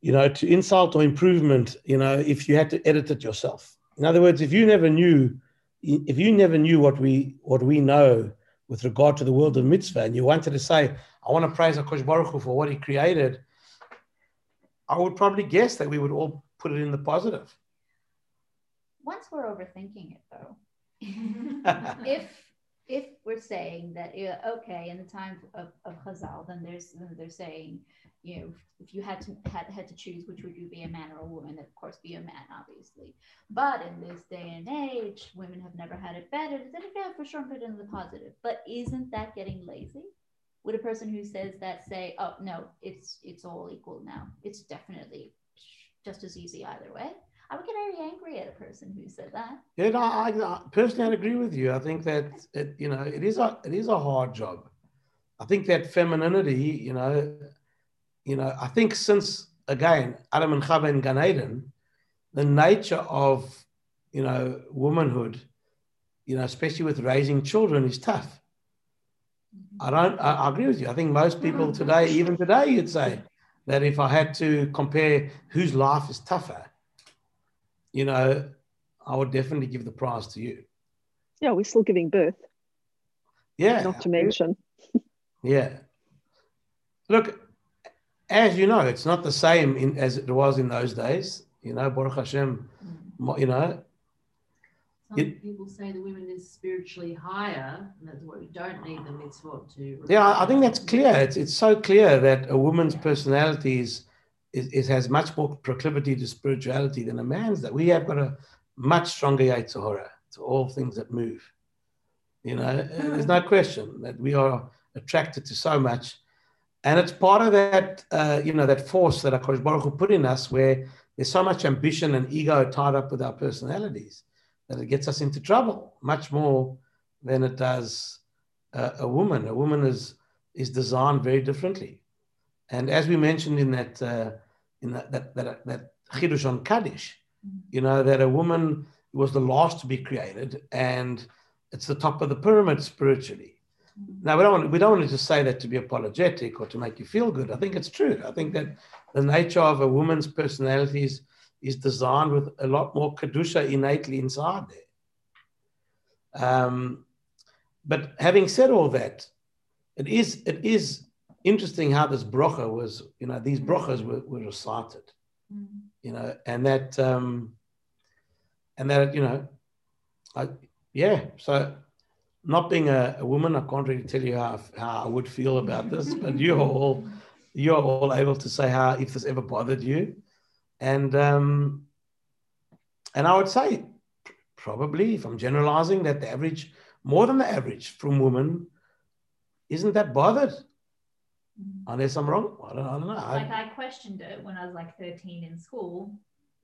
you know, to insult or improvement. You know, if you had to edit it yourself. In other words, if you never knew, if you never knew what we what we know with regard to the world of mitzvah, and you wanted to say, I want to praise Hakadosh Baruch Hu for what He created, I would probably guess that we would all put it in the positive. Once we're overthinking it, though, if if we're saying that yeah, okay, in the time of, of Chazal, then there's then they're saying, you know, if you had to had, had to choose which would you be a man or a woman, then of course be a man, obviously. But in this day and age, women have never had it better. Then yeah, for sure, put it in the positive. But isn't that getting lazy? Would a person who says that say, "Oh no, it's it's all equal now. It's definitely just as easy either way"? I would get very angry at a person who said that. Yeah, no, I, I personally agree with you. I think that it, you know, it is a it is a hard job. I think that femininity, you know, you know, I think since again Adam and Chava in Gan Eden, the nature of you know womanhood, you know, especially with raising children, is tough. Mm-hmm. I don't. I, I agree with you. I think most people today, even today, you'd say that if I had to compare whose life is tougher, you know, I would definitely give the prize to you. Yeah, we're still giving birth, Yeah. not to mention. Yeah. Look, as you know, it's not the same in, as it was in those days. You know, Baruch Hashem, mm. you know, Some It- people say the women is spiritually higher, and that's what we don't need the mitzvot to. yeah, I- think that's clear. It's, it's so clear that a woman's personality is, is, is has much more proclivity to spirituality than a man's. That we have got a much stronger Yetzer Hara to all things that move. You know, there's no question that we are attracted to so much. And it's part of that, uh, you know, that force that HaKadosh Baruch Hu put in us where there's so much ambition and ego tied up with our personalities that it gets us into trouble much more than it does uh, a woman. A woman is, is designed very differently. And as we mentioned in that, uh, in that, that, that, that Chidush on Kaddish, you know, that a woman was the last to be created and it's the top of the pyramid spiritually. Now we don't want, we don't want to just say that to be apologetic or to make you feel good. I think it's true. I think that the nature of a woman's personality is, is designed with a lot more kedusha innately inside there. Um, but having said all that, it is it is interesting how this brocha was, you know, these brochas were, were recited, you know, and that um, and that you know, I, yeah. So not being a, a woman, I can't really tell you how, how I would feel about this, but you're all you're all able to say how if this ever bothered you, and um, and I would say probably if I'm generalizing that the average more than the average from women isn't that bothered unless I'm wrong. I don't, I don't know. Like I, I questioned it when I was like 13 in school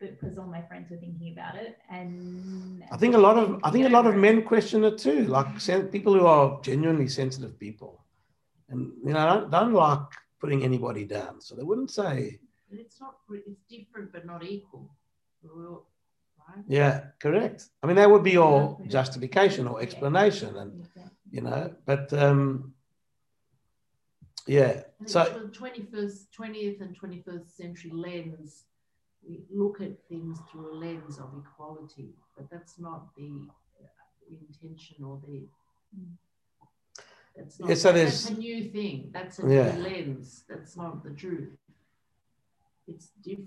because all my friends were thinking about it. And I think a lot of I think a lot of men question it too, like sen- people who are genuinely sensitive people, and you know don't, don't like putting anybody down, so they wouldn't say. But it's not, it's different but not equal. We're all- Right? Yeah, correct. I mean, that would be your justification or explanation, and you know, but um, yeah. So the twenty-first, twentieth and twenty-first century lens, we look at things through a lens of equality, but that's not the uh, intention or the. That's not, Yeah, so that's a new thing, that's a Yeah. new lens, that's not the truth. It's diff,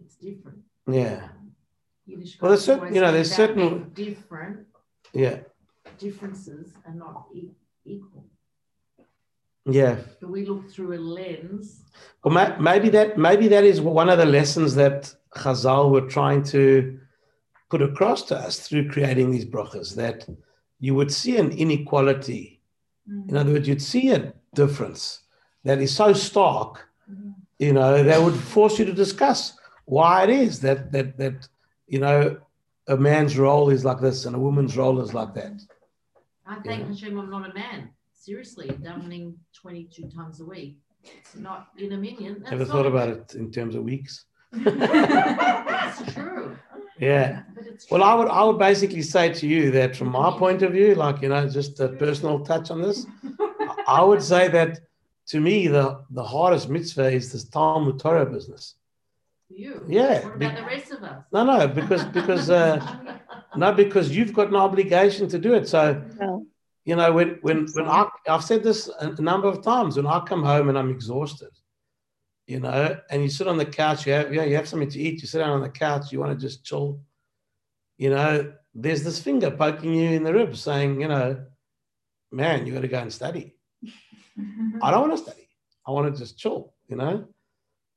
it's different. yeah, Yiddish Well, there's certain- you know, there's certain- Different, yeah, differences are not e- equal, yeah. but we look through a lens. Well, ma- maybe that maybe that is one of the lessons that Chazal were trying to put across to us through creating these brachas. That you would see an inequality. Mm. In other words, you'd see a difference that is so stark, mm-hmm. You know, that would force you to discuss why it is that that that you know a man's role is like this and a woman's role is like that. I thank Hashem I'm not a man. Seriously, davening 22 times a week. It's not in a million. Ever thought about it in terms of weeks? That's true. Yeah. Well. I would I would basically say to you that from my point of view, like you know, just a personal touch on this, I would say that to me the the hardest mitzvah is this Talmud Torah business. you. Yeah, What be- about the rest of us? No, no, because because uh, no, because you've got an obligation to do it. So No. you know when when when I I've said this a, a number of times when I come home and I'm exhausted, you know, and you sit on the couch, you have yeah, you have something to eat, you sit down on the couch, you want to just chill, you know, there's this finger poking you in the ribs saying, you know, man, you got to go and study. I don't want to study. I want to just chill, you know.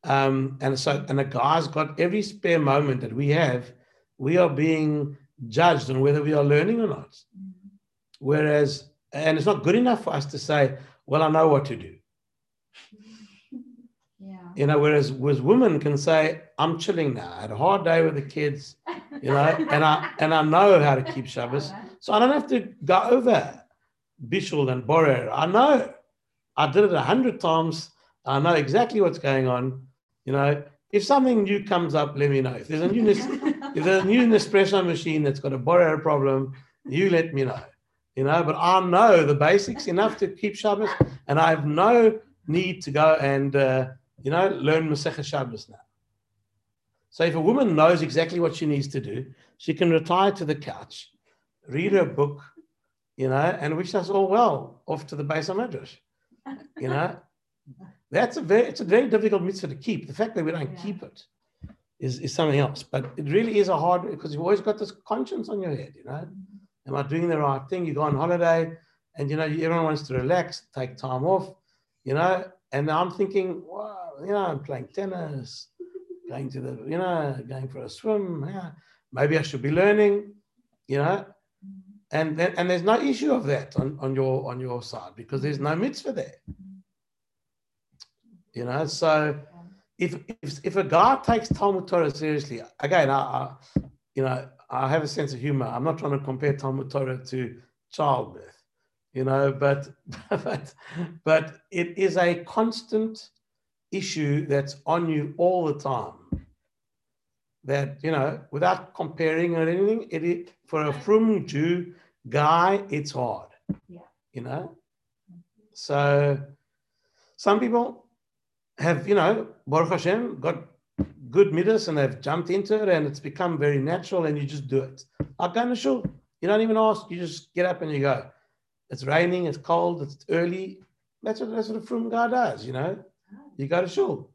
Um, and so, and the guy's got every spare moment that we have, we are being judged on whether we are learning or not. Whereas, and it's not good enough for us to say, well, I know what to do. Yeah. You know, whereas whereas women can say, I'm chilling now. I had a hard day with the kids, you know, and I and I know how to keep Shabbos. So I don't have to go over Bishul and Borer. I know. I did it a hundred times. I know exactly what's going on. You know, if something new comes up, let me know. If there's a new if there's a new Nespresso machine that's got a Borer problem, you let me know. You know, but I know the basics enough to keep Shabbos, and I have no need to go and uh, you know learn Masechet Shabbos now. So if a woman knows exactly what she needs to do, she can retire to the couch, read her book, you know, and wish us all well off to the base of. You know, that's a very it's a very difficult mitzvah to keep. The fact that we don't Yeah. keep it is, is something else. But it really is a hard because you've always got this conscience on your head, you know. Mm-hmm. Am I doing the right thing? You go on holiday and you know everyone wants to relax, take time off, you know. And I'm thinking, wow, you know, I'm playing tennis, going to the, you know, going for a swim. Yeah, maybe I should be learning, you know. And and there's no issue of that on, on your on your side because there's no mitzvah there. You know, so if if, if a guy takes Talmud Torah seriously, again, I, I you know I have a sense of humor. I'm not trying to compare Talmud Torah to childbirth, you know, but but but it is a constant issue that's on you all the time. That you know, without comparing or anything, it for a frum Jew guy, it's hard. Yeah. You know, so some people have, you know, Baruch Hashem, got good midas and they've jumped into it and it's become very natural and you just do it. Like going to shul, you don't even ask, you just get up and you go. It's raining, it's cold, it's early. That's what that's what a frum guy does, you know. Ah. You go to shul.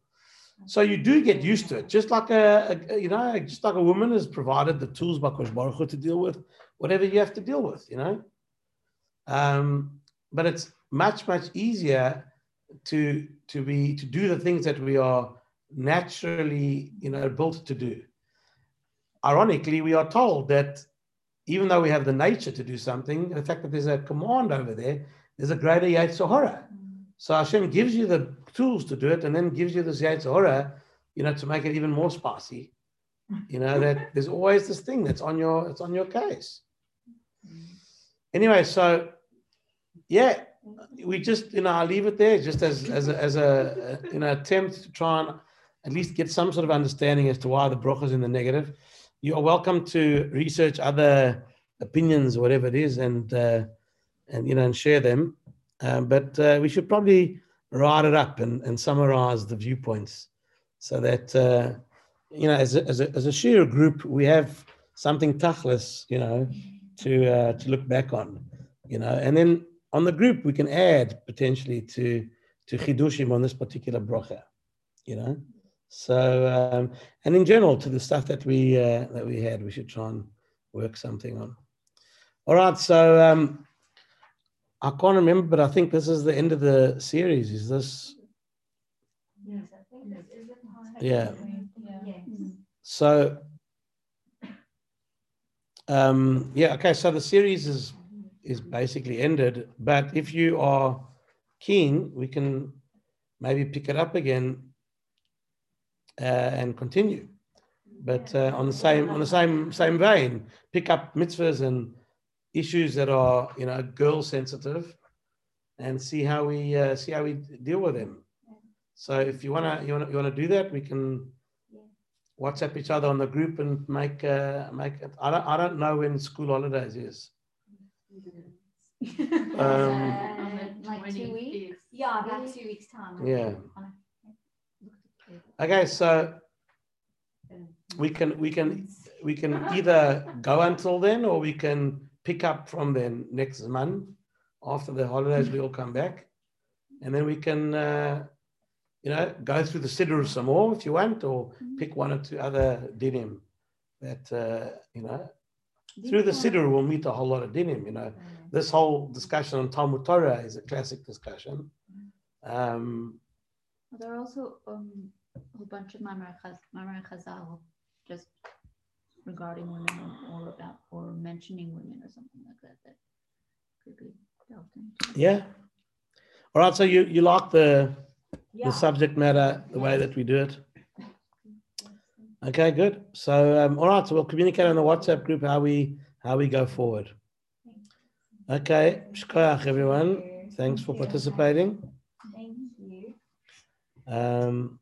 So you do get used to it, just like a, a- you know, just like a woman is provided the tools by Kosh Baruch to deal with whatever you have to deal with, you know. Um, but it's much much easier to to be to do the things that we are naturally, you know, built to do. Ironically, we are told that even though we have the nature to do something, the fact that there's a command over there, there's a greater Yetzer Hara. So Hashem gives you the tools to do it, and then gives you the Hara, you know, to make it even more spicy. You know that there's always this thing that's on your it's on your case. Anyway, so yeah, we just you know I'll leave it there just as as a, as a, a you know attempt to try and at least get some sort of understanding as to why the broch is in the negative. You are welcome to research other opinions or whatever it is, and uh, and you know and share them. Um, but uh, we should probably write it up and, and summarize the viewpoints so that uh, you know as a, as a, as a shiur group we have something tachlis, you know, to uh, to look back on, you know, and then on the group we can add potentially to to chidushim on this particular brocha, you know. So um, and in general to the stuff that we uh, that we had, we should try and work something on. All right, so um, I can't remember, but I think this is the end of the series. Is this? Yes, I think this is it. Yeah. Yes. So, um, yeah, okay. So the series is is basically ended. But if you are keen, we can maybe pick it up again uh, and continue. But uh, on the same on the same same vein, pick up mitzvahs and issues that are you know girl sensitive, and see how we uh, see how we deal with them. So if you wanna you wanna you wanna do that, we can Yeah. WhatsApp each other on the group and make uh, make it. I don't I don't know when school holidays is. Um, Uh, like two weeks? Yeah, about two weeks time. Yeah. Look at the table. Okay, so we can we can we can either go until then or we can pick up from then next month after the holidays we all come back. And then we can uh, you know go through the siddur some more if you want or pick one or two other dinim that uh, you know through the siddur we'll meet a whole lot of dinim you know. This whole discussion on Talmud Torah is a classic discussion. Um, There are also um, a whole bunch of Mamre Chazal just regarding women or, about or mentioning women or something like that that could be delved into. yeah all right so you you like the Yeah. the subject matter, the way that we do it. Okay, good. So, um, all right. So we'll communicate on the WhatsApp group how we how we go forward. Okay, shkoyach everyone. Thanks for participating. Thank you. Um,